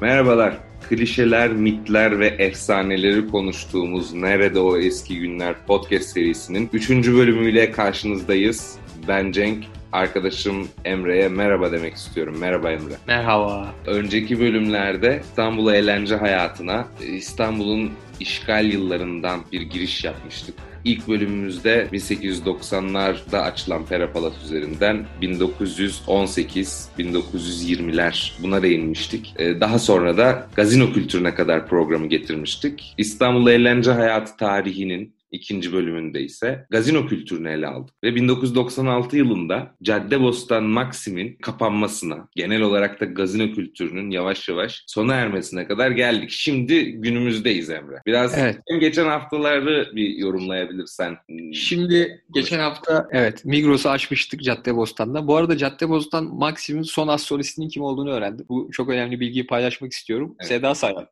Merhabalar. Klişeler, mitler ve efsaneleri konuştuğumuz Nerede O Eski Günler podcast serisinin 3. bölümüyle karşınızdayız. Ben Cenk, arkadaşım Emre'ye merhaba demek istiyorum. Merhaba Emre. Merhaba. Önceki bölümlerde İstanbul eğlence hayatına, İstanbul'un işgal yıllarından bir giriş yapmıştık. İlk bölümümüzde 1890'larda açılan Pera Palas üzerinden 1918-1920'ler buna değinmiştik. Ee, daha sonra da gazino kültürüne kadar programı getirmiştik. İstanbul eğlence hayatı tarihinin ikinci bölümünde ise gazino kültürünü ele aldık. Ve 1996 yılında Caddebostan Maxim'in kapanmasına, genel olarak da gazino kültürünün yavaş yavaş sona ermesine kadar geldik. Şimdi günümüzdeyiz Emre. Biraz evet. geçen haftaları bir yorumlayabilirsen. Şimdi geçen hafta evet Migros'u açmıştık Caddebostan'da. Bu arada Caddebostan Maxim'in son az solistinin kim olduğunu öğrendim. Bu çok önemli bilgiyi paylaşmak istiyorum. Evet. Seda Sayan.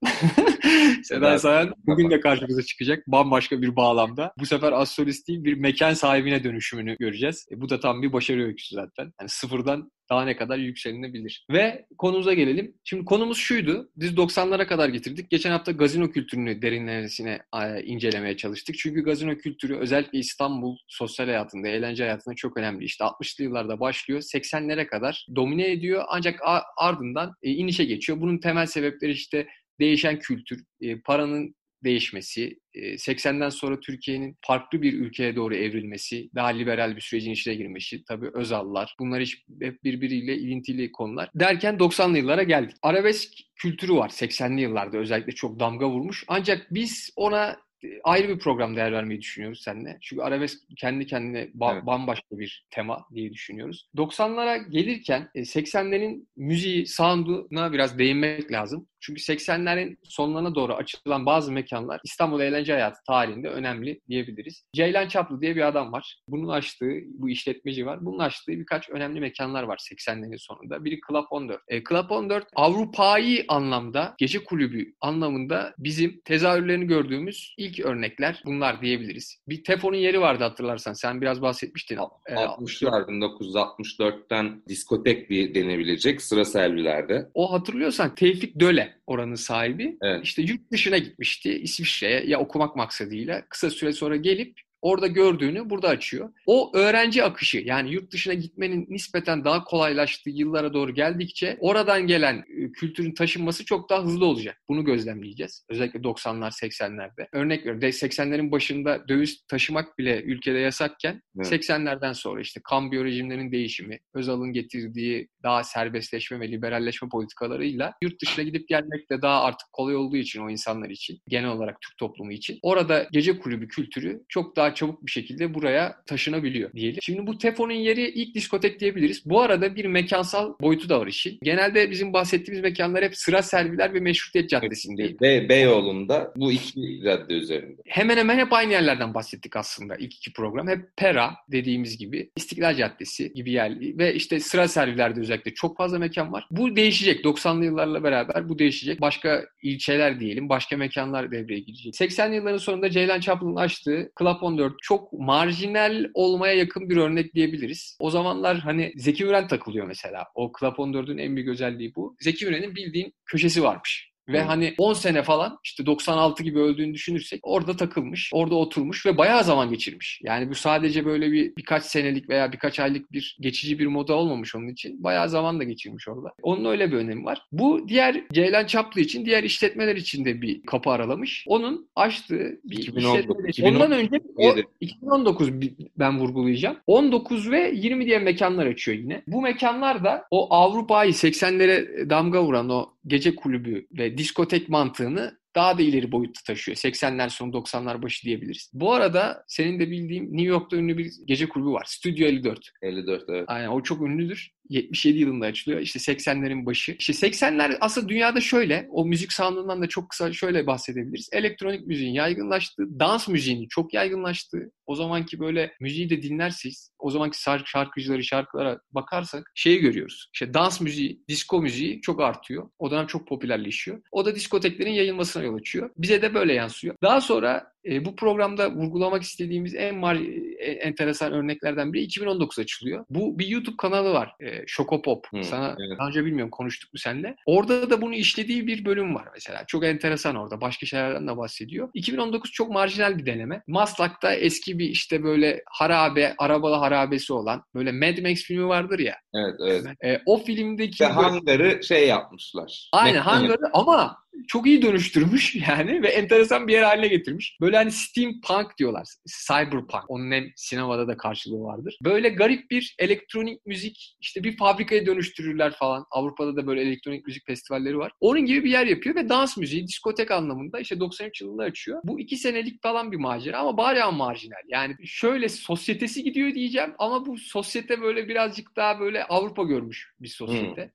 Seda Sayan bugün de karşımıza çıkacak. Bambaşka bir bağlam anlamda. Bu sefer astrolist bir mekan sahibine dönüşümünü göreceğiz. E, bu da tam bir başarı öyküsü zaten. Yani sıfırdan daha ne kadar yükselinebilir. Ve konumuza gelelim. Şimdi konumuz şuydu. Biz 90'lara kadar getirdik. Geçen hafta gazino kültürünü derinlemesine incelemeye çalıştık. Çünkü gazino kültürü özellikle İstanbul sosyal hayatında, eğlence hayatında çok önemli. İşte 60'lı yıllarda başlıyor. 80'lere kadar domine ediyor. Ancak ardından e, inişe geçiyor. Bunun temel sebepleri işte değişen kültür, e, paranın değişmesi, 80'den sonra Türkiye'nin farklı bir ülkeye doğru evrilmesi, daha liberal bir sürecin içine girmesi, tabii Özallar, bunlar hiç hep birbiriyle ilintili konular. Derken 90'lı yıllara geldik. Arabesk kültürü var 80'li yıllarda özellikle çok damga vurmuş. Ancak biz ona ayrı bir program değer vermeyi düşünüyoruz seninle. Çünkü arabesk kendi kendine ba- evet. bambaşka bir tema diye düşünüyoruz. 90'lara gelirken 80'lerin müziği, sound'una biraz değinmek lazım. Çünkü 80'lerin sonlarına doğru açılan bazı mekanlar İstanbul eğlence hayatı tarihinde önemli diyebiliriz. Ceylan Çaplı diye bir adam var. Bunun açtığı, bu işletmeci var. Bunun açtığı birkaç önemli mekanlar var 80'lerin sonunda. Biri Club 14. E, Club 14 Avrupa'yı anlamda, gece kulübü anlamında bizim tezahürlerini gördüğümüz ilk örnekler bunlar diyebiliriz. Bir Tefon'un yeri vardı hatırlarsan. Sen biraz bahsetmiştin. 60'lar, 1964'ten diskotek bir denebilecek sıra servilerde. O hatırlıyorsan Tevfik Döle oranın sahibi. Evet. İşte yurt dışına gitmişti İsviçre'ye ya okumak maksadıyla. Kısa süre sonra gelip orada gördüğünü burada açıyor. O öğrenci akışı yani yurt dışına gitmenin nispeten daha kolaylaştığı yıllara doğru geldikçe oradan gelen e, kültürün taşınması çok daha hızlı olacak. Bunu gözlemleyeceğiz. Özellikle 90'lar 80'lerde. Örnek veriyorum 80'lerin başında döviz taşımak bile ülkede yasakken evet. 80'lerden sonra işte kambiyo rejimlerinin değişimi, Özal'ın getirdiği daha serbestleşme ve liberalleşme politikalarıyla yurt dışına gidip gelmek de daha artık kolay olduğu için o insanlar için, genel olarak Türk toplumu için orada gece kulübü kültürü çok daha çabuk bir şekilde buraya taşınabiliyor diyelim. Şimdi bu Tefon'un yeri ilk diskotek diyebiliriz. Bu arada bir mekansal boyutu da var işin. Genelde bizim bahsettiğimiz mekanlar hep sıra serviler ve meşrutiyet caddesindeydi. Be Beyoğlu'nda bu iki cadde üzerinde. Hemen hemen hep aynı yerlerden bahsettik aslında ilk iki program. Hep Pera dediğimiz gibi İstiklal Caddesi gibi yer ve işte sıra servilerde özellikle çok fazla mekan var. Bu değişecek. 90'lı yıllarla beraber bu değişecek. Başka ilçeler diyelim, başka mekanlar devreye girecek. 80'li yılların sonunda Ceylan Çaplı'nın açtığı Club 14 çok marjinal olmaya yakın bir örnek diyebiliriz. O zamanlar hani Zeki Müren takılıyor mesela. O Club 14'ün en büyük özelliği bu. Zeki Müren'in bildiğin köşesi varmış. Ve hmm. hani 10 sene falan işte 96 gibi öldüğünü düşünürsek orada takılmış, orada oturmuş ve bayağı zaman geçirmiş. Yani bu sadece böyle bir birkaç senelik veya birkaç aylık bir geçici bir moda olmamış onun için. Bayağı zaman da geçirmiş orada. Onun öyle bir önemi var. Bu diğer Ceylan Çaplı için, diğer işletmeler için de bir kapı aralamış. Onun açtığı bir 2019, işletme. Ondan önce o, 2019 ben vurgulayacağım. 19 ve 20 diye mekanlar açıyor yine. Bu mekanlar da o Avrupa'yı 80'lere damga vuran o gece kulübü ve diskotek mantığını daha da ileri boyutta taşıyor. 80'ler sonu 90'lar başı diyebiliriz. Bu arada senin de bildiğim New York'ta ünlü bir gece kulübü var. Studio 54. 54 evet. Aynen o çok ünlüdür. 77 yılında açılıyor. İşte 80'lerin başı. İşte 80'ler aslında dünyada şöyle, o müzik sound'undan da çok kısa şöyle bahsedebiliriz. Elektronik müziğin yaygınlaştığı, dans müziğinin çok yaygınlaştığı, o zamanki böyle müziği de dinlerseniz, o zamanki şarkıcıları, şarkılara bakarsak şeyi görüyoruz. İşte dans müziği, disco müziği çok artıyor. O dönem çok popülerleşiyor. O da diskoteklerin yayılmasına yol açıyor. Bize de böyle yansıyor. Daha sonra e, bu programda vurgulamak istediğimiz en mar- e, enteresan örneklerden biri 2019 açılıyor. Bu bir YouTube kanalı var. E, Şokopop. Hmm, Sana evet. daha önce bilmiyorum konuştuk mu seninle. Orada da bunu işlediği bir bölüm var mesela. Çok enteresan orada. Başka şeylerden de bahsediyor. 2019 çok marjinal bir deneme. Maslak'ta eski bir işte böyle harabe, arabalı harabesi olan böyle Mad Max filmi vardır ya. Evet, evet. E, o filmdeki... Ve hangarı şey yapmışlar. Aynen hangarı ama çok iyi dönüştürmüş yani ve enteresan bir yer haline getirmiş. Böyle hani steampunk diyorlar. Cyberpunk. Onun hem sinemada da karşılığı vardır. Böyle garip bir elektronik müzik işte bir fabrikaya dönüştürürler falan. Avrupa'da da böyle elektronik müzik festivalleri var. Onun gibi bir yer yapıyor ve dans müziği, diskotek anlamında işte 93 yılında açıyor. Bu iki senelik falan bir macera ama bayağı marjinal. Yani şöyle sosyetesi gidiyor diyeceğim ama bu sosyete böyle birazcık daha böyle Avrupa görmüş bir sosyete. Hmm.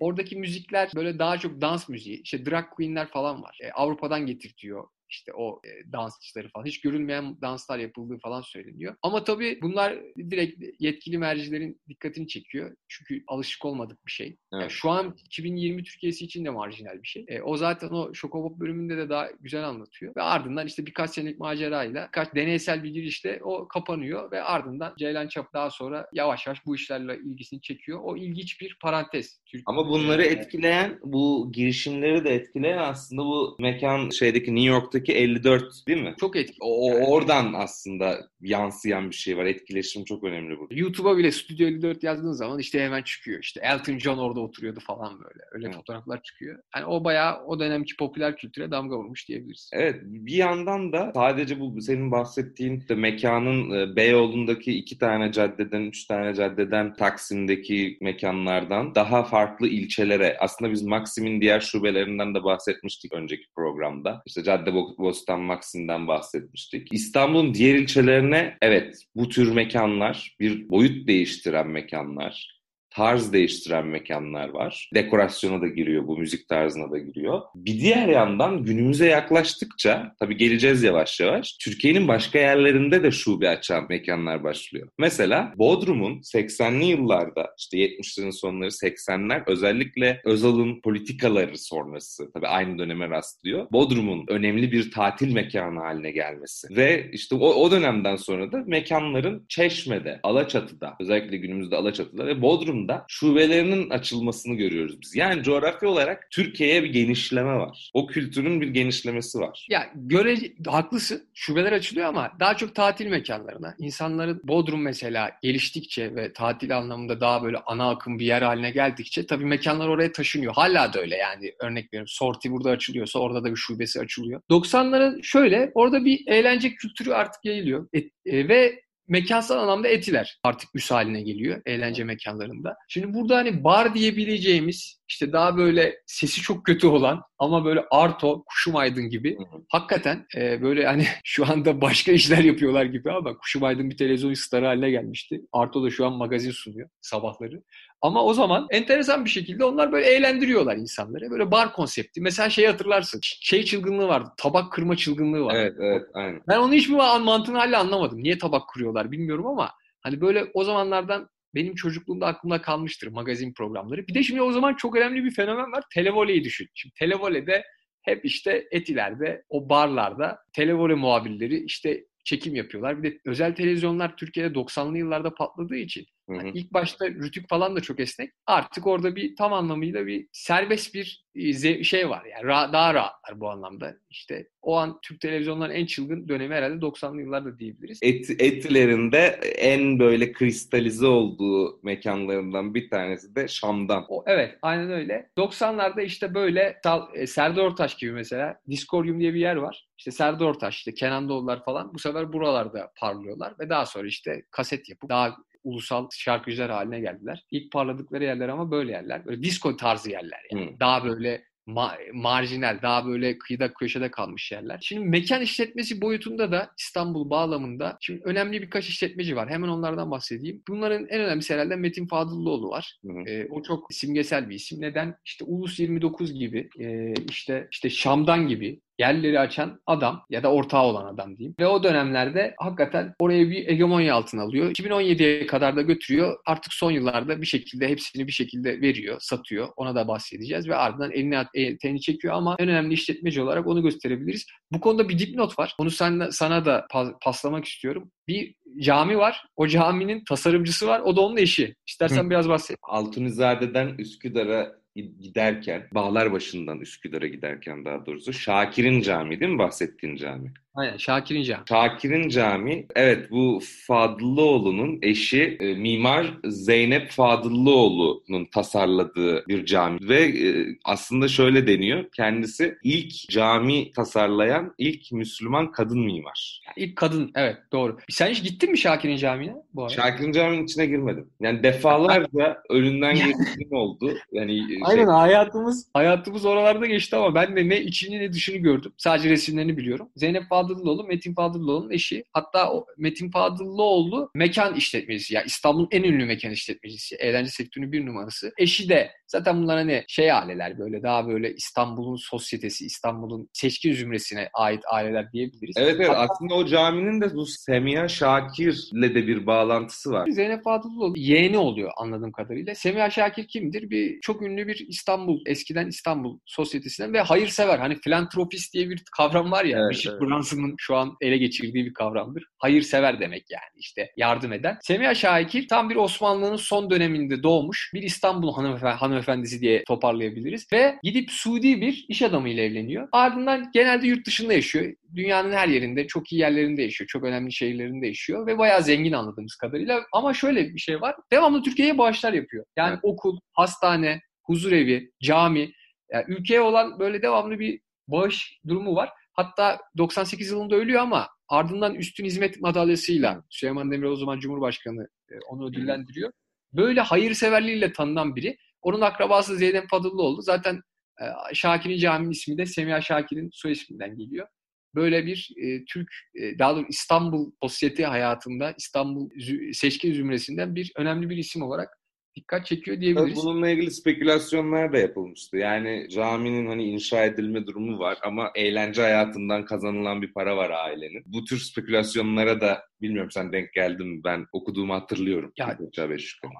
Oradaki müzikler böyle daha çok dans müziği. İşte drag queenler falan var. E, Avrupa'dan getirtiyor işte o e, dansçıları falan. Hiç görülmeyen danslar yapıldığı falan söyleniyor. Ama tabii bunlar direkt yetkili mercilerin dikkatini çekiyor. Çünkü alışık olmadık bir şey. Evet. Yani şu an 2020 Türkiye'si için de marjinal bir şey. E, o zaten o Şokobop bölümünde de daha güzel anlatıyor. Ve ardından işte birkaç senelik macerayla, birkaç deneysel bir girişle o kapanıyor ve ardından Ceylan Çap daha sonra yavaş yavaş bu işlerle ilgisini çekiyor. O ilginç bir parantez. Türkiye. Ama bunları etkileyen, bu girişimleri de etkileyen aslında bu mekan şeydeki New York'taki Amerika'daki 54 değil mi? Çok etkili. O, oradan aslında yansıyan bir şey var. Etkileşim çok önemli burada. YouTube'a bile Studio 54 yazdığın zaman işte hemen çıkıyor. İşte Elton John orada oturuyordu falan böyle. Öyle evet. fotoğraflar çıkıyor. Yani o bayağı o dönemki popüler kültüre damga vurmuş diyebiliriz. Evet. Bir yandan da sadece bu senin bahsettiğin de mekanın e, Beyoğlu'ndaki iki tane caddeden, üç tane caddeden Taksim'deki mekanlardan daha farklı ilçelere aslında biz Maxim'in diğer şubelerinden de bahsetmiştik önceki programda. İşte Cadde Bostan Maxim'den bahsetmiştik. İstanbul'un diğer ilçelerine evet bu tür mekanlar, bir boyut değiştiren mekanlar, tarz değiştiren mekanlar var. Dekorasyona da giriyor bu, müzik tarzına da giriyor. Bir diğer yandan günümüze yaklaştıkça, tabii geleceğiz yavaş yavaş, Türkiye'nin başka yerlerinde de şube açan mekanlar başlıyor. Mesela Bodrum'un 80'li yıllarda, işte 70'lerin sonları 80'ler, özellikle Özal'ın politikaları sonrası, tabii aynı döneme rastlıyor. Bodrum'un önemli bir tatil mekanı haline gelmesi. Ve işte o, o dönemden sonra da mekanların Çeşme'de, Alaçatı'da, özellikle günümüzde Alaçatı'da ve Bodrum aslında şubelerinin açılmasını görüyoruz biz. Yani coğrafya olarak Türkiye'ye bir genişleme var. O kültürün bir genişlemesi var. Ya göre haklısın. Şubeler açılıyor ama daha çok tatil mekanlarına. İnsanların Bodrum mesela geliştikçe ve tatil anlamında daha böyle ana akım bir yer haline geldikçe tabii mekanlar oraya taşınıyor. Hala da öyle yani örnek veriyorum. Sorti burada açılıyorsa orada da bir şubesi açılıyor. 90'ların şöyle orada bir eğlence kültürü artık yayılıyor. E, e, ve mekansal anlamda etiler artık üs haline geliyor eğlence mekanlarında. Şimdi burada hani bar diyebileceğimiz işte daha böyle sesi çok kötü olan ama böyle Arto, Kuşum Aydın gibi hakikaten e, böyle hani şu anda başka işler yapıyorlar gibi ama Kuşum Aydın bir televizyon starı haline gelmişti. Arto da şu an magazin sunuyor sabahları. Ama o zaman enteresan bir şekilde onlar böyle eğlendiriyorlar insanları. Böyle bar konsepti. Mesela şey hatırlarsın. Şey çılgınlığı vardı. Tabak kırma çılgınlığı vardı. Evet, evet, aynen. Ben onu hiçbir mantığını hala anlamadım. Niye tabak kırıyorlar bilmiyorum ama hani böyle o zamanlardan benim çocukluğumda aklımda kalmıştır magazin programları. Bir de şimdi o zaman çok önemli bir fenomen var. Televoleyi düşün. Şimdi televolede hep işte etilerde, o barlarda televole muhabirleri işte çekim yapıyorlar. Bir de özel televizyonlar Türkiye'de 90'lı yıllarda patladığı için yani ilk başta rütük falan da çok esnek. Artık orada bir tam anlamıyla bir serbest bir e, şey var. Yani ra- daha rahatlar bu anlamda. İşte o an Türk televizyonların en çılgın dönemi herhalde 90'lı yıllarda diyebiliriz. Et, etlerinde en böyle kristalize olduğu mekanlarından bir tanesi de Şam'dan. O, evet aynen öyle. 90'larda işte böyle e, Serdar Ortaç gibi mesela Discordium diye bir yer var. İşte Serdar Ortaç, işte Kenan Doğulular falan bu sefer buralarda parlıyorlar ve daha sonra işte kaset yapıp daha ulusal şarkıcılar haline geldiler. İlk parladıkları yerler ama böyle yerler. Böyle disco tarzı yerler yani. Hmm. Daha böyle ma- marjinal, daha böyle kıyıda köşede kalmış yerler. Şimdi mekan işletmesi boyutunda da İstanbul bağlamında şimdi önemli birkaç işletmeci var. Hemen onlardan bahsedeyim. Bunların en önemlisi herhalde Metin Fadıllıoğlu var. E, o çok simgesel bir isim. Neden? İşte Ulus 29 gibi, e, işte işte Şam'dan gibi, yerleri açan adam ya da ortağı olan adam diyeyim. Ve o dönemlerde hakikaten oraya bir hegemonya altına alıyor. 2017'ye kadar da götürüyor. Artık son yıllarda bir şekilde hepsini bir şekilde veriyor, satıyor. Ona da bahsedeceğiz ve ardından eline elini çekiyor ama en önemli işletmeci olarak onu gösterebiliriz. Bu konuda bir dipnot var. Onu sen, sana da paslamak istiyorum. Bir cami var. O caminin tasarımcısı var. O da onun eşi. İstersen biraz bahset. Altunizade'den Üsküdar'a giderken, Bağlar başından Üsküdar'a giderken daha doğrusu Şakir'in cami değil mi bahsettiğin cami? Aynen Şakir'in cami. Şakir'in cami evet bu Fadıllıoğlu'nun eşi e, mimar Zeynep Fadıllıoğlu'nun tasarladığı bir cami ve e, aslında şöyle deniyor kendisi ilk cami tasarlayan ilk Müslüman kadın mimar. Yani ilk kadın evet doğru. Sen hiç gittin mi Şakir'in camiine bu arada? Şakir'in caminin içine girmedim. Yani defalarca önünden geçtiğim oldu. Yani e, şey... Aynen hayatımız hayatımız oralarda geçti ama ben de ne içini ne dışını gördüm. Sadece resimlerini biliyorum. Zeynep Fadıllıoğlu Fadıllıoğlu Metin Fadıllıoğlu'nun eşi. Hatta o Metin Fadıllıoğlu mekan işletmecisi. Yani İstanbul'un en ünlü mekan işletmecisi. Eğlence sektörünün bir numarası. Eşi de zaten bunlar hani şey aileler böyle daha böyle İstanbul'un sosyetesi, İstanbul'un seçki zümresine ait aileler diyebiliriz. Evet evet Hatta, aslında o caminin de bu Semiha Şakir'le de bir bağlantısı var. Zeynep Fadıllıoğlu yeğeni oluyor anladığım kadarıyla. Semiha Şakir kimdir? Bir çok ünlü bir İstanbul, eskiden İstanbul sosyetesinden ve hayırsever. Hani filantropist diye bir kavram var ya. Evet, Richard evet. Branson'ın şu an ele geçirdiği bir kavramdır. Hayırsever demek yani işte yardım eden. Semiha Şakir tam bir Osmanlı'nın son döneminde doğmuş bir İstanbul hanımefendi, hanımefendisi diye toparlayabiliriz. Ve gidip Suudi bir iş adamıyla evleniyor. Ardından genelde yurt dışında yaşıyor. Dünyanın her yerinde, çok iyi yerlerinde yaşıyor. Çok önemli şehirlerinde yaşıyor ve bayağı zengin anladığımız kadarıyla. Ama şöyle bir şey var. Devamlı Türkiye'ye bağışlar yapıyor. Yani evet. okul, hastane, huzurevi, cami, yani ülkeye olan böyle devamlı bir bağış durumu var. Hatta 98 yılında ölüyor ama ardından üstün hizmet madalyasıyla Süleyman Demirel o zaman Cumhurbaşkanı e, onu ödüllendiriyor. Böyle hayırseverliğiyle tanınan biri. Onun akrabası Zeynep Fadıllıoğlu. Zaten e, Şakir'in caminin ismi de Semiha Şakir'in soy isminden geliyor. Böyle bir e, Türk, e, daha doğrusu İstanbul sosyete hayatında, İstanbul seçkin zümresinden bir önemli bir isim olarak dikkat çekiyor diyebiliriz. Bununla ilgili spekülasyonlar da yapılmıştı. Yani caminin hani inşa edilme durumu var ama eğlence hayatından kazanılan bir para var ailenin. Bu tür spekülasyonlara da bilmiyorum sen denk geldin mi? Ben okuduğumu hatırlıyorum. Ya,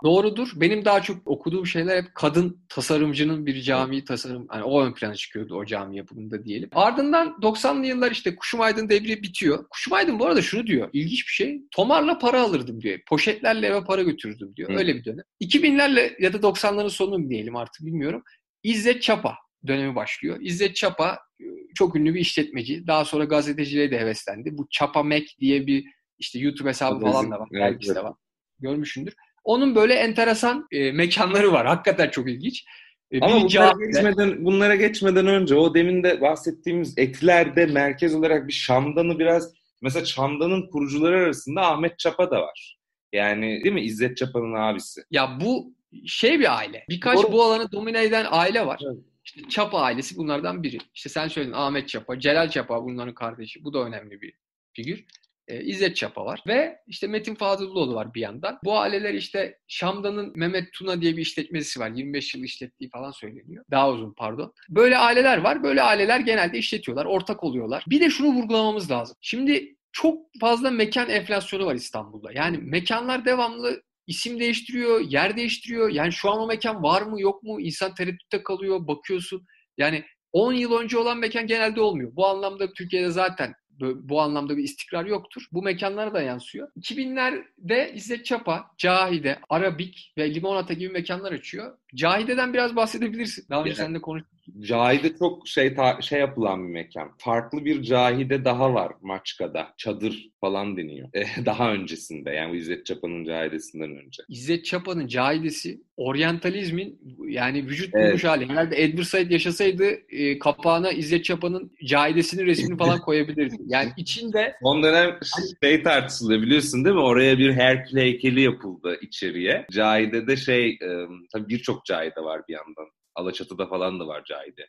doğrudur. Benim daha çok okuduğum şeyler hep kadın tasarımcının bir cami tasarım. Yani o ön plana çıkıyordu o cami yapımında diyelim. Ardından 90'lı yıllar işte Kuşum Aydın devri bitiyor. Kuşum Aydın bu arada şunu diyor. İlginç bir şey. Tomarla para alırdım diyor. Poşetlerle eve para götürürdüm diyor. Hı. Öyle bir dönem. 2000'lerle ya da 90'ların sonu diyelim artık bilmiyorum. İzzet Çapa dönemi başlıyor. İzzet Çapa e, çok ünlü bir işletmeci. Daha sonra gazeteciliğe de heveslendi. Bu Çapa Mac diye bir işte YouTube hesabı Bizim, falan da var. Evet, evet. de var. Görmüşsündür. Onun böyle enteresan e, mekanları var. Hakikaten çok ilginç. E, Ama bunlara cahide... geçmeden, bunlara geçmeden önce o demin de bahsettiğimiz etilerde merkez olarak bir Şamdan'ı biraz mesela Şamdan'ın kurucuları arasında Ahmet Çapa da var. Yani değil mi? İzzet Çapa'nın abisi. Ya bu şey bir aile. Birkaç Doğru. bu alanı domine eden aile var. Evet. İşte Çapa ailesi bunlardan biri. İşte sen söyledin Ahmet Çapa, Celal Çapa bunların kardeşi. Bu da önemli bir figür. Ee, İzzet Çapa var ve işte Metin Fadıllıoğlu var bir yandan. Bu aileler işte Şam'danın Mehmet Tuna diye bir işletmesi var. 25 yıl işlettiği falan söyleniyor. Daha uzun pardon. Böyle aileler var. Böyle aileler genelde işletiyorlar. Ortak oluyorlar. Bir de şunu vurgulamamız lazım. Şimdi çok fazla mekan enflasyonu var İstanbul'da. Yani mekanlar devamlı isim değiştiriyor, yer değiştiriyor. Yani şu an o mekan var mı yok mu? İnsan tereddütte kalıyor, bakıyorsun. Yani 10 yıl önce olan mekan genelde olmuyor. Bu anlamda Türkiye'de zaten bu anlamda bir istikrar yoktur. Bu mekanlara da yansıyor. 2000'lerde İzzet Çapa, Cahide, Arabik ve Limonata gibi mekanlar açıyor. Cahide'den biraz bahsedebilirsin. Daha önce seninle konuştuk. Cahide çok şey ta, şey yapılan bir mekan. Farklı bir Cahide daha var Maçka'da. Çadır falan deniyor. E, daha öncesinde yani İzzet Çapa'nın Cahide'sinden önce. İzzet Çapa'nın Cahidesi oryantalizmin yani vücut bulmuş evet. hali. Herhalde Edward Said yaşasaydı e, kapağına İzzet Çapa'nın Cahide'sinin resmini falan koyabilirdi. Yani içinde... Son dönem şey tartışılıyor biliyorsun değil mi? Oraya bir Herkül heykeli yapıldı içeriye. Cahide'de şey e, tabii birçok Cahide var bir yandan. Alaçatı'da falan da var Cahide.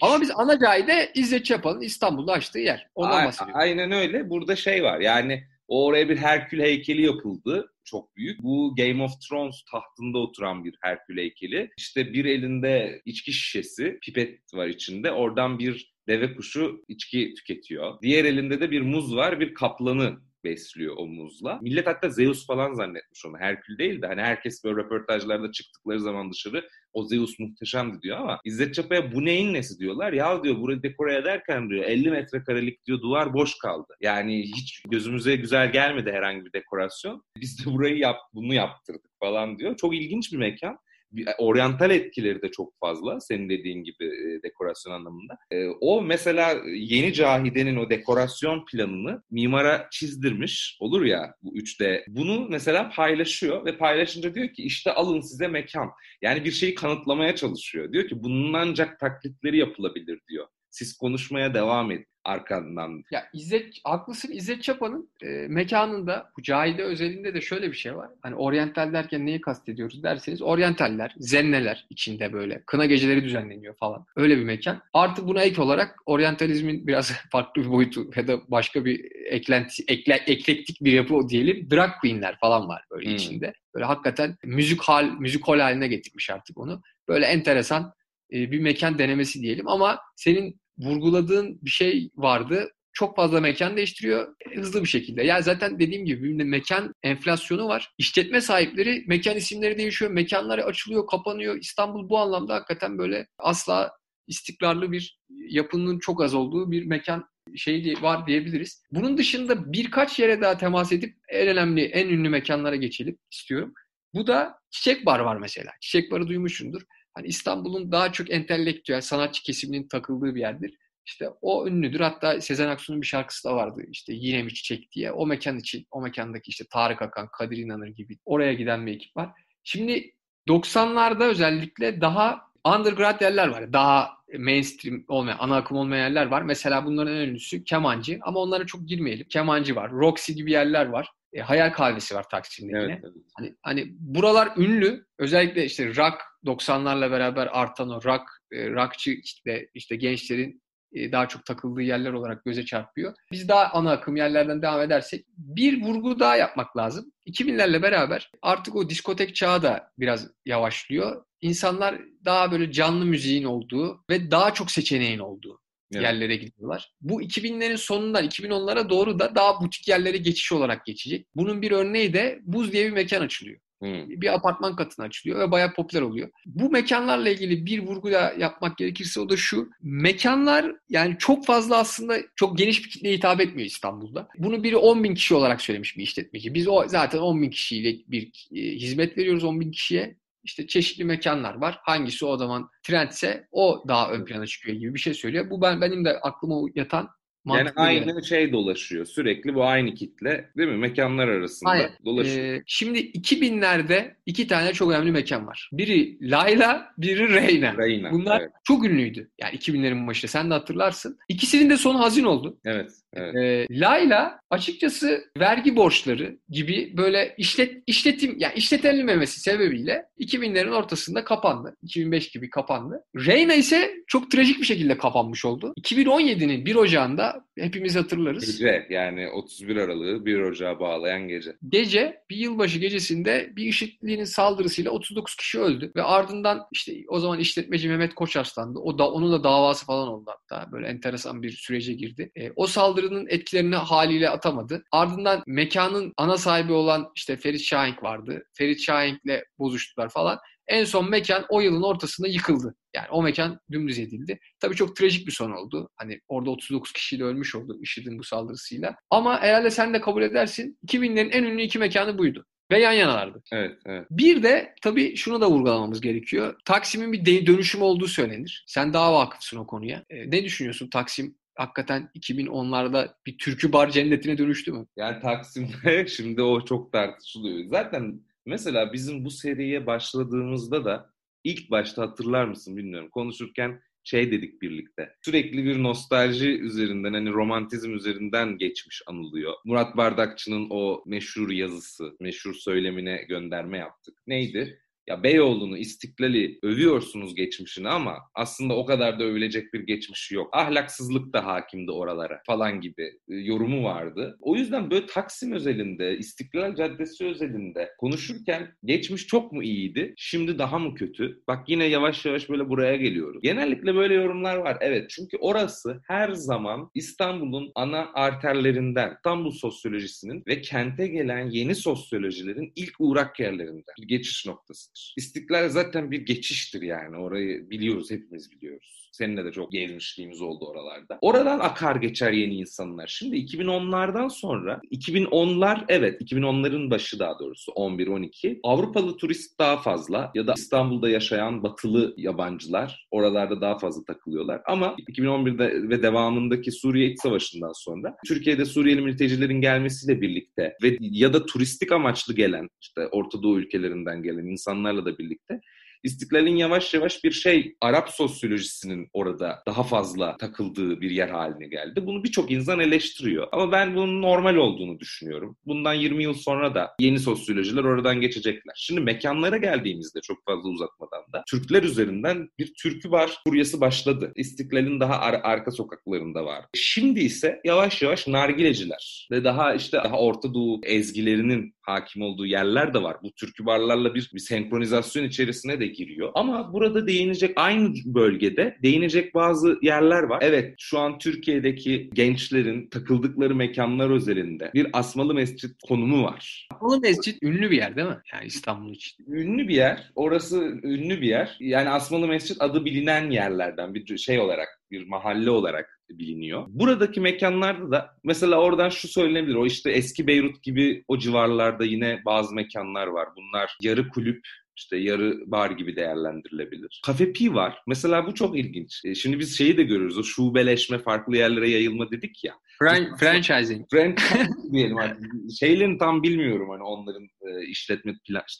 Ama biz ana Cahide İzzet Çapa'nın İstanbul'da açtığı yer. Ondan A- Aynen öyle. Burada şey var yani O oraya bir Herkül heykeli yapıldı çok büyük. Bu Game of Thrones tahtında oturan bir Herkül heykeli. İşte bir elinde içki şişesi, pipet var içinde. Oradan bir deve kuşu içki tüketiyor. Diğer elinde de bir muz var, bir kaplanı besliyor o muzla. Millet hatta Zeus falan zannetmiş onu. Herkül değil de hani herkes böyle röportajlarda çıktıkları zaman dışarı o Zeus muhteşemdi diyor ama İzzet Çapa'ya bu neyin nesi diyorlar. Ya diyor burayı dekore ederken diyor 50 metrekarelik diyor duvar boş kaldı. Yani hiç gözümüze güzel gelmedi herhangi bir dekorasyon. Biz de burayı yap, bunu yaptırdık falan diyor. Çok ilginç bir mekan. E, oryantal etkileri de çok fazla senin dediğin gibi e, dekorasyon anlamında. E, o mesela yeni Cahide'nin o dekorasyon planını mimara çizdirmiş olur ya bu 3D. Bunu mesela paylaşıyor ve paylaşınca diyor ki işte alın size mekan. Yani bir şeyi kanıtlamaya çalışıyor. Diyor ki bunun ancak taklitleri yapılabilir diyor. Siz konuşmaya devam edin arkandan. Ya İzzet, haklısın İzzet Çapa'nın e, mekanında bu Cahide özelinde de şöyle bir şey var. Hani oryantal derken neyi kastediyoruz derseniz oryantaller, zenneler içinde böyle kına geceleri düzenleniyor falan. Öyle bir mekan. Artı buna ek olarak oryantalizmin biraz farklı bir boyutu ya da başka bir eklenti, ekle, eklektik bir yapı diyelim. Drag queenler falan var böyle hmm. içinde. Böyle hakikaten müzik hal, müzik hal haline getirmiş artık onu. Böyle enteresan e, bir mekan denemesi diyelim ama senin vurguladığın bir şey vardı. Çok fazla mekan değiştiriyor hızlı bir şekilde. Yani zaten dediğim gibi bir mekan enflasyonu var. İşletme sahipleri mekan isimleri değişiyor. Mekanlar açılıyor, kapanıyor. İstanbul bu anlamda hakikaten böyle asla istikrarlı bir yapının çok az olduğu bir mekan şey var diyebiliriz. Bunun dışında birkaç yere daha temas edip en önemli, en ünlü mekanlara geçelim istiyorum. Bu da Çiçek Bar var mesela. Çiçek Bar'ı duymuşsundur hani İstanbul'un daha çok entelektüel sanatçı kesiminin takıldığı bir yerdir. İşte o ünlüdür. Hatta Sezen Aksu'nun bir şarkısı da vardı. İşte Yine mi Çiçek diye. O mekan için, o mekandaki işte Tarık Akan, Kadir İnanır gibi oraya giden bir ekip var. Şimdi 90'larda özellikle daha underground yerler var. Daha mainstream olmayan, ana akım olmayan yerler var. Mesela bunların en ünlüsü kemancı ama onlara çok girmeyelim. Kemancı var, Roxy gibi yerler var. E, hayal kahvesi var Taksim'de evet, yine. Evet. Hani, hani buralar ünlü. Özellikle işte rock 90'larla beraber artan o rock, e, rockçı işte, işte gençlerin e, daha çok takıldığı yerler olarak göze çarpıyor. Biz daha ana akım yerlerden devam edersek bir vurgu daha yapmak lazım. 2000'lerle beraber artık o diskotek çağı da biraz yavaşlıyor. İnsanlar daha böyle canlı müziğin olduğu ve daha çok seçeneğin olduğu evet. yerlere gidiyorlar. Bu 2000'lerin sonundan 2010'lara doğru da daha butik yerlere geçiş olarak geçecek. Bunun bir örneği de Buz diye bir mekan açılıyor. Hmm. Bir apartman katına açılıyor ve bayağı popüler oluyor. Bu mekanlarla ilgili bir vurgu da yapmak gerekirse o da şu. Mekanlar yani çok fazla aslında çok geniş bir kitleye hitap etmiyor İstanbul'da. Bunu biri 10 bin kişi olarak söylemiş bir işletmeci. Biz o zaten 10 bin kişiyle bir e, hizmet veriyoruz 10 bin kişiye işte çeşitli mekanlar var. Hangisi o zaman trendse o daha ön plana çıkıyor gibi bir şey söylüyor. Bu ben benim de aklıma yatan yani aynı yani. şey dolaşıyor. Sürekli bu aynı kitle değil mi? Mekanlar arasında Aynen. dolaşıyor. Ee, şimdi 2000'lerde iki tane çok önemli mekan var. Biri Layla, biri Reyna. Reyna Bunlar evet. çok ünlüydü. Yani 2000'lerin başında sen de hatırlarsın. İkisinin de sonu hazin oldu. Evet. Evet. Ee, Layla açıkçası vergi borçları gibi böyle işlet işletim yani işletilmemesi sebebiyle 2000'lerin ortasında kapandı. 2005 gibi kapandı. Reyna ise çok trajik bir şekilde kapanmış oldu. 2017'nin 1 Ocağı'nda hepimiz hatırlarız. Gece yani 31 Aralık'ı 1 Ocağı bağlayan gece. Gece bir yılbaşı gecesinde bir IŞİD'liğinin saldırısıyla 39 kişi öldü ve ardından işte o zaman işletmeci Mehmet Koçarslan'dı. O da onun da davası falan oldu hatta. Böyle enteresan bir sürece girdi. E, o saldırının etkilerini haliyle atamadı. Ardından mekanın ana sahibi olan işte Ferit Şahenk vardı. Ferit Şahenk'le bozuştular falan. En son mekan o yılın ortasında yıkıldı. Yani o mekan dümdüz edildi. Tabii çok trajik bir son oldu. Hani orada 39 kişi de ölmüş oldu IŞİD'in bu saldırısıyla. Ama herhalde sen de kabul edersin 2000'lerin en ünlü iki mekanı buydu. Ve yan yanalardı. Evet, evet. Bir de tabii şunu da vurgulamamız gerekiyor. Taksim'in bir dönüşüm olduğu söylenir. Sen daha vakıfsın o konuya. E, ne düşünüyorsun Taksim hakikaten 2010'larda bir türkü bar cennetine dönüştü mü? Yani Taksim'de şimdi o çok tartışılıyor. Zaten Mesela bizim bu seriye başladığımızda da ilk başta hatırlar mısın bilmiyorum. Konuşurken şey dedik birlikte. Sürekli bir nostalji üzerinden hani romantizm üzerinden geçmiş anılıyor. Murat Bardakçı'nın o meşhur yazısı, meşhur söylemine gönderme yaptık. Neydi? Ya Beyoğlu'nu, İstiklal'i övüyorsunuz geçmişini ama aslında o kadar da övülecek bir geçmişi yok. Ahlaksızlık da hakimdi oralara falan gibi e, yorumu vardı. O yüzden böyle Taksim özelinde, İstiklal Caddesi özelinde konuşurken geçmiş çok mu iyiydi, şimdi daha mı kötü? Bak yine yavaş yavaş böyle buraya geliyoruz. Genellikle böyle yorumlar var. Evet çünkü orası her zaman İstanbul'un ana arterlerinden, İstanbul sosyolojisinin ve kente gelen yeni sosyolojilerin ilk uğrak yerlerinden bir geçiş noktasıdır. İstiklal zaten bir geçiştir yani orayı biliyoruz hepimiz biliyoruz. Seninle de çok gezmişliğimiz oldu oralarda. Oradan akar geçer yeni insanlar. Şimdi 2010'lardan sonra 2010'lar evet 2010'ların başı daha doğrusu 11-12 Avrupalı turist daha fazla ya da İstanbul'da yaşayan batılı yabancılar oralarda daha fazla takılıyorlar. Ama 2011'de ve devamındaki Suriye İç Savaşı'ndan sonra Türkiye'de Suriyeli mültecilerin gelmesiyle birlikte ve ya da turistik amaçlı gelen işte Orta Doğu ülkelerinden gelen insanlarla da birlikte İstiklal'in yavaş yavaş bir şey Arap sosyolojisinin orada daha fazla takıldığı bir yer haline geldi. Bunu birçok insan eleştiriyor. Ama ben bunun normal olduğunu düşünüyorum. Bundan 20 yıl sonra da yeni sosyolojiler oradan geçecekler. Şimdi mekanlara geldiğimizde çok fazla uzatmadan da Türkler üzerinden bir türkü var furyası başladı. İstiklal'in daha ar- arka sokaklarında var. Şimdi ise yavaş yavaş nargileciler ve daha işte daha Orta Doğu ezgilerinin hakim olduğu yerler de var. Bu türkü barlarla bir, bir senkronizasyon içerisine de giriyor. Ama burada değinecek aynı bölgede değinecek bazı yerler var. Evet şu an Türkiye'deki gençlerin takıldıkları mekanlar özelinde bir Asmalı Mescit konumu var. Asmalı Mescit ünlü bir yer değil mi? Yani İstanbul için. Ünlü bir yer. Orası ünlü bir yer. Yani Asmalı Mescit adı bilinen yerlerden bir şey olarak bir mahalle olarak biliniyor. Buradaki mekanlarda da mesela oradan şu söylenebilir. O işte eski Beyrut gibi o civarlarda yine bazı mekanlar var. Bunlar yarı kulüp işte yarı bar gibi değerlendirilebilir. Kafe Pi var. Mesela bu çok ilginç. E, şimdi biz şeyi de görüyoruz. O şubeleşme, farklı yerlere yayılma dedik ya. Fran franchising. Franchising diyelim artık. Şeylerini tam bilmiyorum hani onların e, işletme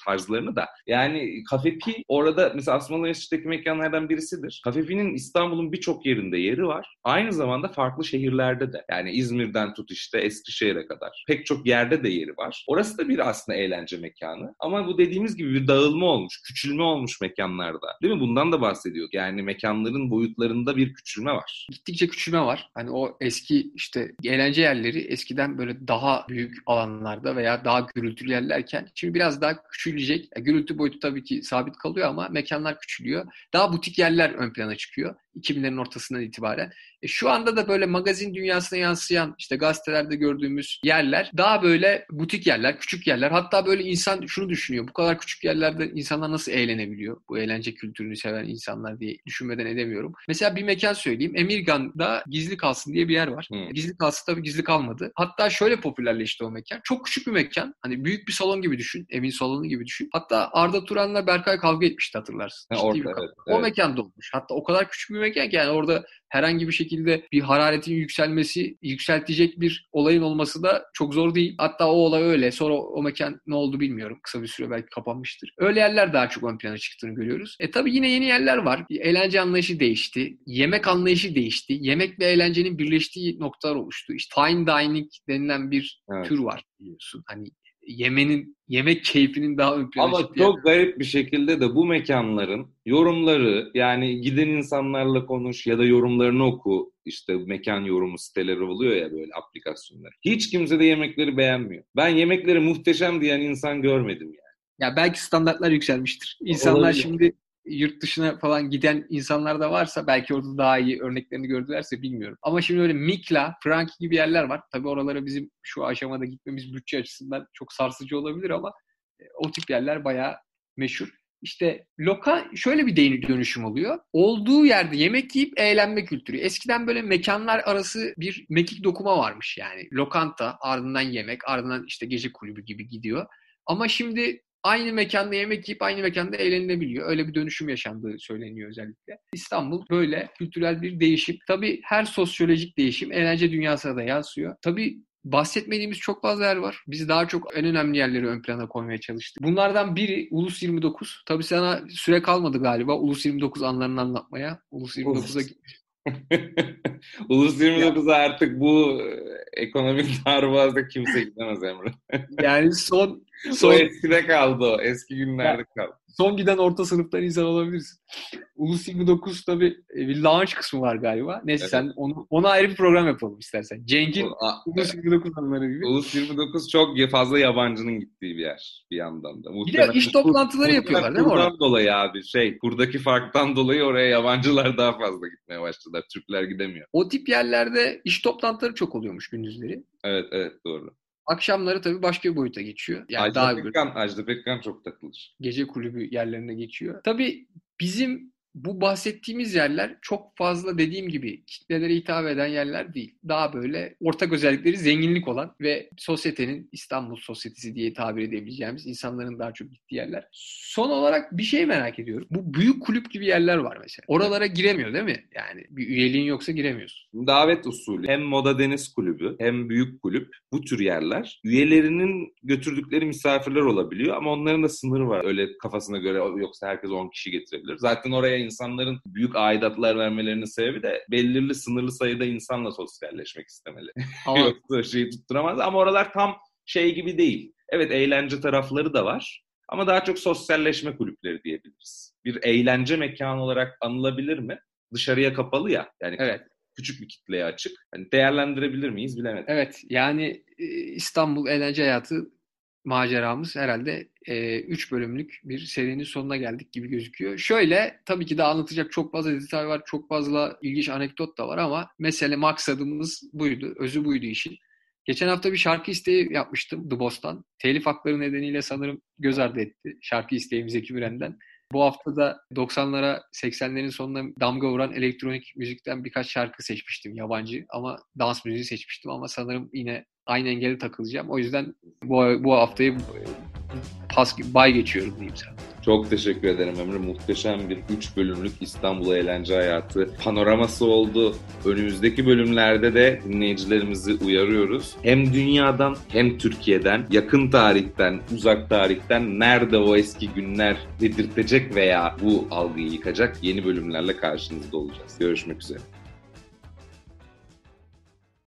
tarzlarını da. Yani Kafe Pi orada mesela Asmalı Mescid'deki mekanlardan birisidir. Kafe Pi'nin İstanbul'un birçok yerinde yeri var. Aynı zamanda farklı şehirlerde de. Yani İzmir'den tut işte Eskişehir'e kadar. Pek çok yerde de yeri var. Orası da bir aslında eğlence mekanı. Ama bu dediğimiz gibi bir dağılma olmuş, küçülme olmuş mekanlarda. Değil mi? Bundan da bahsediyor. Yani mekanların boyutlarında bir küçülme var. Gittikçe küçülme var. Hani o eski işte eğlence yerleri eskiden böyle daha büyük alanlarda veya daha gürültülü yerlerken şimdi biraz daha küçülecek. Gürültü boyutu tabii ki sabit kalıyor ama mekanlar küçülüyor. Daha butik yerler ön plana çıkıyor. 2000'lerin ortasından itibaren. E, şu anda da böyle magazin dünyasına yansıyan işte gazetelerde gördüğümüz yerler daha böyle butik yerler, küçük yerler. Hatta böyle insan şunu düşünüyor. Bu kadar küçük yerlerde insanlar nasıl eğlenebiliyor? Bu eğlence kültürünü seven insanlar diye düşünmeden edemiyorum. Mesela bir mekan söyleyeyim. Emirgan'da Gizli Kalsın diye bir yer var. Hmm. Gizli Kalsın tabii gizli kalmadı. Hatta şöyle popülerleşti o mekan. Çok küçük bir mekan. Hani büyük bir salon gibi düşün. Evin salonu gibi düşün. Hatta Arda Turan'la Berkay kavga etmişti hatırlarsın. Ha, orada, evet, o evet. mekan dolmuş. Hatta o kadar küçük bir ki yani orada herhangi bir şekilde bir hararetin yükselmesi, yükseltecek bir olayın olması da çok zor değil. Hatta o olay öyle. Sonra o mekan ne oldu bilmiyorum. Kısa bir süre belki kapanmıştır. Öyle yerler daha çok ön plana çıktığını görüyoruz. E tabii yine yeni yerler var. Eğlence anlayışı değişti. Yemek anlayışı değişti. Yemek ve eğlencenin birleştiği noktalar oluştu. İşte fine dining denilen bir evet. tür var biliyorsun. Hani yemenin yemek keyfinin daha ön plana Ama çok garip bir şekilde de bu mekanların yorumları yani giden insanlarla konuş ya da yorumlarını oku işte mekan yorumu siteleri oluyor ya böyle aplikasyonlar. Hiç kimse de yemekleri beğenmiyor. Ben yemekleri muhteşem diyen insan görmedim yani. Ya belki standartlar yükselmiştir. İnsanlar Olabilir. şimdi yurt dışına falan giden insanlar da varsa belki orada daha iyi örneklerini gördülerse bilmiyorum. Ama şimdi öyle Mikla, Franki gibi yerler var. Tabii oralara bizim şu aşamada gitmemiz bütçe açısından çok sarsıcı olabilir ama e, o tip yerler bayağı meşhur. İşte loka şöyle bir değini dönüşüm oluyor. Olduğu yerde yemek yiyip eğlenme kültürü. Eskiden böyle mekanlar arası bir mekik dokuma varmış yani. Lokanta, ardından yemek, ardından işte gece kulübü gibi gidiyor. Ama şimdi aynı mekanda yemek yiyip aynı mekanda eğlenilebiliyor. Öyle bir dönüşüm yaşandığı söyleniyor özellikle. İstanbul böyle kültürel bir değişim. Tabii her sosyolojik değişim eğlence dünyasına da yansıyor. Tabii bahsetmediğimiz çok fazla yer var. Biz daha çok en önemli yerleri ön plana koymaya çalıştık. Bunlardan biri Ulus 29. Tabii sana süre kalmadı galiba Ulus 29 anlarını anlatmaya. Ulus 29'a Ulus 29'a artık bu ekonomik darbazda kimse gidemez Emre. yani son Son... O eskide kaldı o. Eski günlerde kaldı. Son giden orta sınıftan insan olabilirsin. Ulus 29 tabii e, bir launch kısmı var galiba. Neyse evet. sen onu, ona ayrı bir program yapalım istersen. Cenk'in Ulus 29 anıları gibi. Ulus 29 çok fazla yabancının gittiği bir yer bir yandan da. Bir de iş toplantıları kur, yapıyorlar değil mi orada? dolayı abi şey kurdaki farktan dolayı oraya yabancılar daha fazla gitmeye başladılar. Türkler gidemiyor. O tip yerlerde iş toplantıları çok oluyormuş gündüzleri. Evet evet doğru. Akşamları tabii başka bir boyuta geçiyor. Yani Ajda daha Pekkan, Ajda Pekkan çok takılır. Gece kulübü yerlerine geçiyor. Tabii bizim bu bahsettiğimiz yerler çok fazla dediğim gibi kitlelere hitap eden yerler değil. Daha böyle ortak özellikleri zenginlik olan ve sosyetenin İstanbul sosyetesi diye tabir edebileceğimiz insanların daha çok gittiği yerler. Son olarak bir şey merak ediyorum. Bu büyük kulüp gibi yerler var mesela. Oralara giremiyor değil mi? Yani bir üyeliğin yoksa giremiyorsun. Davet usulü. Hem Moda Deniz Kulübü hem Büyük Kulüp bu tür yerler üyelerinin götürdükleri misafirler olabiliyor ama onların da sınırı var. Öyle kafasına göre yoksa herkes 10 kişi getirebilir. Zaten oraya insanların büyük aidatlar vermelerinin sebebi de belirli sınırlı sayıda insanla sosyalleşmek istemeli. Ama... Yoksa şeyi tutturamaz ama oralar tam şey gibi değil. Evet eğlence tarafları da var ama daha çok sosyalleşme kulüpleri diyebiliriz. Bir eğlence mekanı olarak anılabilir mi? Dışarıya kapalı ya. Yani evet küçük bir kitleye açık. Hani değerlendirebilir miyiz bilemedim. Evet yani İstanbul eğlence hayatı maceramız herhalde 3 e, bölümlük bir serinin sonuna geldik gibi gözüküyor. Şöyle tabii ki de anlatacak çok fazla detay var, çok fazla ilginç anekdot da var ama mesele maksadımız buydu, özü buydu işin. Geçen hafta bir şarkı isteği yapmıştım The Boss'tan. Telif hakları nedeniyle sanırım göz ardı etti şarkı isteğimiz Zeki Müren'den. Bu hafta da 90'lara 80'lerin sonuna damga vuran elektronik müzikten birkaç şarkı seçmiştim yabancı ama dans müziği seçmiştim ama sanırım yine aynı engeli takılacağım. O yüzden bu, bu haftayı pas bay geçiyorum diyeyim sana. Çok teşekkür ederim Emre. Muhteşem bir 3 bölümlük İstanbul eğlence hayatı panoraması oldu. Önümüzdeki bölümlerde de dinleyicilerimizi uyarıyoruz. Hem dünyadan hem Türkiye'den, yakın tarihten, uzak tarihten nerede o eski günler dedirtecek veya bu algıyı yıkacak yeni bölümlerle karşınızda olacağız. Görüşmek üzere.